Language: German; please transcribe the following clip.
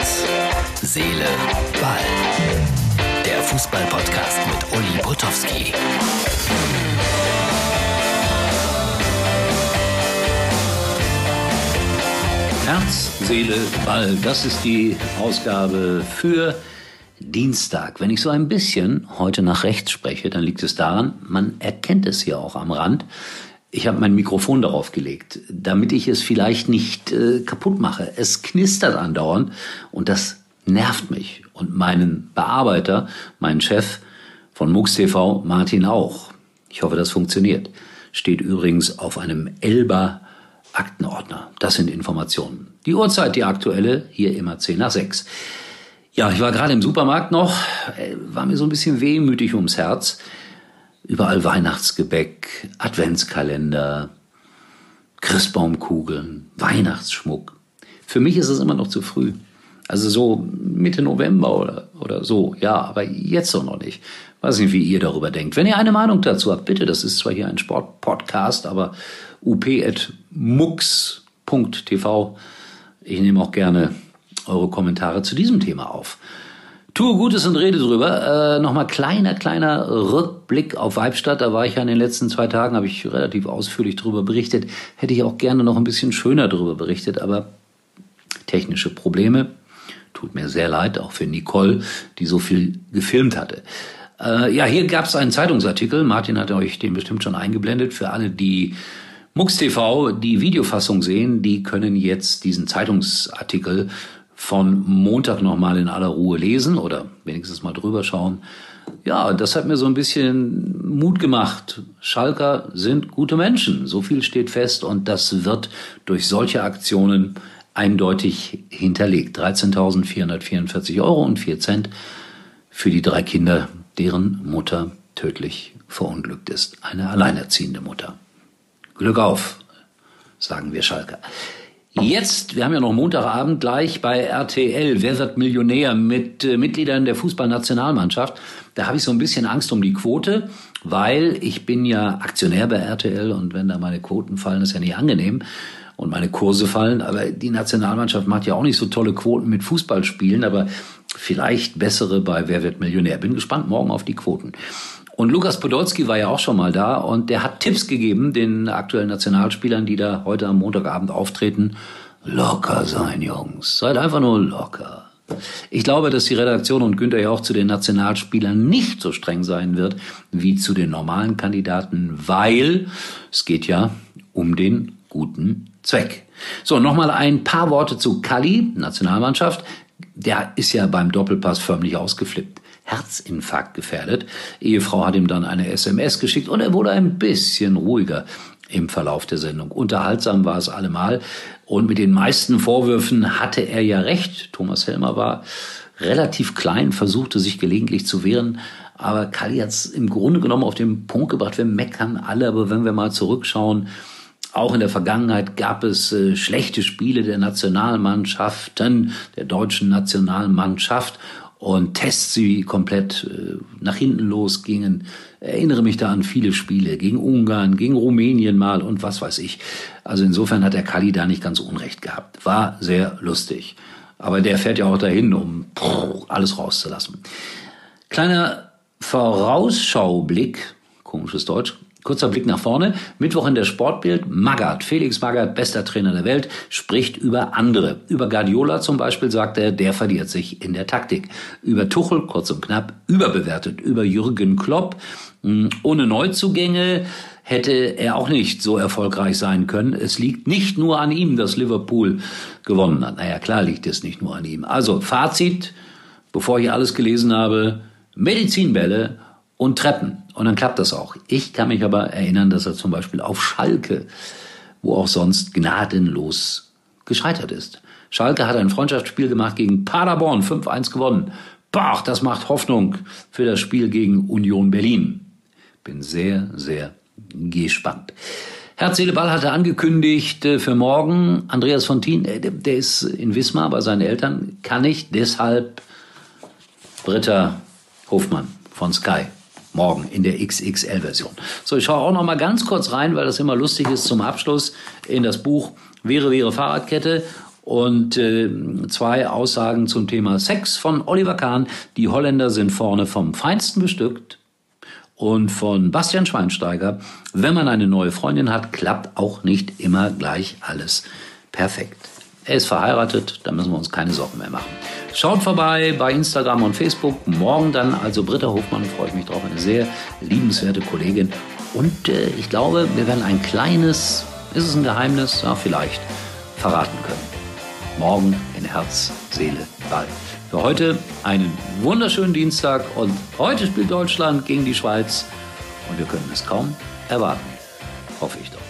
Herz, Seele, Ball. Der Fußball-Podcast mit Uli Potowski. Herz, Seele, Ball. Das ist die Ausgabe für Dienstag. Wenn ich so ein bisschen heute nach rechts spreche, dann liegt es daran, man erkennt es hier auch am Rand. Ich habe mein Mikrofon darauf gelegt, damit ich es vielleicht nicht äh, kaputt mache. Es knistert andauernd und das nervt mich. Und meinen Bearbeiter, meinen Chef von MUX TV, Martin auch. Ich hoffe, das funktioniert. Steht übrigens auf einem Elber Aktenordner. Das sind Informationen. Die Uhrzeit, die aktuelle, hier immer 10 nach 6. Ja, ich war gerade im Supermarkt noch, äh, war mir so ein bisschen wehmütig ums Herz. Überall Weihnachtsgebäck, Adventskalender, Christbaumkugeln, Weihnachtsschmuck. Für mich ist es immer noch zu früh. Also so Mitte November oder, oder so, ja, aber jetzt doch noch nicht. Weiß nicht, wie ihr darüber denkt. Wenn ihr eine Meinung dazu habt, bitte, das ist zwar hier ein Sportpodcast, aber up.mux.tv. Ich nehme auch gerne eure Kommentare zu diesem Thema auf. Tue Gutes und rede drüber. Äh, Nochmal kleiner, kleiner Rückblick auf Weibstadt. Da war ich ja in den letzten zwei Tagen, habe ich relativ ausführlich drüber berichtet. Hätte ich auch gerne noch ein bisschen schöner drüber berichtet, aber technische Probleme. Tut mir sehr leid, auch für Nicole, die so viel gefilmt hatte. Äh, ja, hier gab es einen Zeitungsartikel. Martin hat euch den bestimmt schon eingeblendet. Für alle, die MUX TV die Videofassung sehen, die können jetzt diesen Zeitungsartikel von Montag nochmal in aller Ruhe lesen oder wenigstens mal drüber schauen. Ja, das hat mir so ein bisschen Mut gemacht. Schalker sind gute Menschen. So viel steht fest und das wird durch solche Aktionen eindeutig hinterlegt. 13.444 Euro und 4 Cent für die drei Kinder, deren Mutter tödlich verunglückt ist. Eine alleinerziehende Mutter. Glück auf, sagen wir Schalker. Jetzt, wir haben ja noch Montagabend gleich bei RTL, wer wird Millionär mit äh, Mitgliedern der Fußballnationalmannschaft. Da habe ich so ein bisschen Angst um die Quote, weil ich bin ja Aktionär bei RTL und wenn da meine Quoten fallen, ist ja nicht angenehm und meine Kurse fallen. Aber die Nationalmannschaft macht ja auch nicht so tolle Quoten mit Fußballspielen, aber vielleicht bessere bei Wer wird Millionär. Bin gespannt morgen auf die Quoten. Und Lukas Podolski war ja auch schon mal da und der hat Tipps gegeben den aktuellen Nationalspielern, die da heute am Montagabend auftreten. Locker sein, Jungs. Seid einfach nur locker. Ich glaube, dass die Redaktion und Günther ja auch zu den Nationalspielern nicht so streng sein wird wie zu den normalen Kandidaten, weil es geht ja um den guten Zweck. So, nochmal ein paar Worte zu Kali, Nationalmannschaft. Der ist ja beim Doppelpass förmlich ausgeflippt. Herzinfarkt gefährdet. Ehefrau hat ihm dann eine SMS geschickt und er wurde ein bisschen ruhiger im Verlauf der Sendung. Unterhaltsam war es allemal und mit den meisten Vorwürfen hatte er ja recht. Thomas Helmer war relativ klein, versuchte sich gelegentlich zu wehren, aber Kali hat es im Grunde genommen auf den Punkt gebracht, wir meckern alle, aber wenn wir mal zurückschauen, auch in der Vergangenheit gab es äh, schlechte Spiele der Nationalmannschaften, der deutschen Nationalmannschaft und Tests, die komplett äh, nach hinten losgingen. Erinnere mich da an viele Spiele gegen Ungarn, gegen Rumänien mal und was weiß ich. Also insofern hat der Kali da nicht ganz Unrecht gehabt. War sehr lustig. Aber der fährt ja auch dahin, um alles rauszulassen. Kleiner Vorausschaublick, komisches Deutsch, Kurzer Blick nach vorne. Mittwoch in der Sportbild. Magath, Felix Magath, bester Trainer der Welt, spricht über andere. Über Guardiola zum Beispiel sagt er, der verliert sich in der Taktik. Über Tuchel, kurz und knapp, überbewertet. Über Jürgen Klopp, hm, ohne Neuzugänge hätte er auch nicht so erfolgreich sein können. Es liegt nicht nur an ihm, dass Liverpool gewonnen hat. Naja, klar liegt es nicht nur an ihm. Also Fazit, bevor ich alles gelesen habe, Medizinbälle und Treppen. Und dann klappt das auch. Ich kann mich aber erinnern, dass er zum Beispiel auf Schalke, wo auch sonst gnadenlos gescheitert ist. Schalke hat ein Freundschaftsspiel gemacht gegen Paderborn, 5-1 gewonnen. Boah, das macht Hoffnung für das Spiel gegen Union Berlin. Bin sehr, sehr gespannt. Herz, Seele, Ball hatte angekündigt äh, für morgen. Andreas Fontin, äh, der ist in Wismar bei seinen Eltern, kann ich deshalb Britta Hofmann von Sky morgen in der XXL-Version. So, ich schaue auch noch mal ganz kurz rein, weil das immer lustig ist zum Abschluss in das Buch Wäre, wäre Fahrradkette. Und äh, zwei Aussagen zum Thema Sex von Oliver Kahn. Die Holländer sind vorne vom Feinsten bestückt. Und von Bastian Schweinsteiger. Wenn man eine neue Freundin hat, klappt auch nicht immer gleich alles perfekt. Er ist verheiratet, da müssen wir uns keine Sorgen mehr machen. Schaut vorbei bei Instagram und Facebook. Morgen dann also Britta Hofmann, freue ich mich drauf, eine sehr liebenswerte Kollegin. Und äh, ich glaube, wir werden ein kleines, ist es ein Geheimnis? Ja, vielleicht verraten können. Morgen in Herz, Seele, Ball. Für heute einen wunderschönen Dienstag und heute spielt Deutschland gegen die Schweiz und wir können es kaum erwarten. Hoffe ich doch.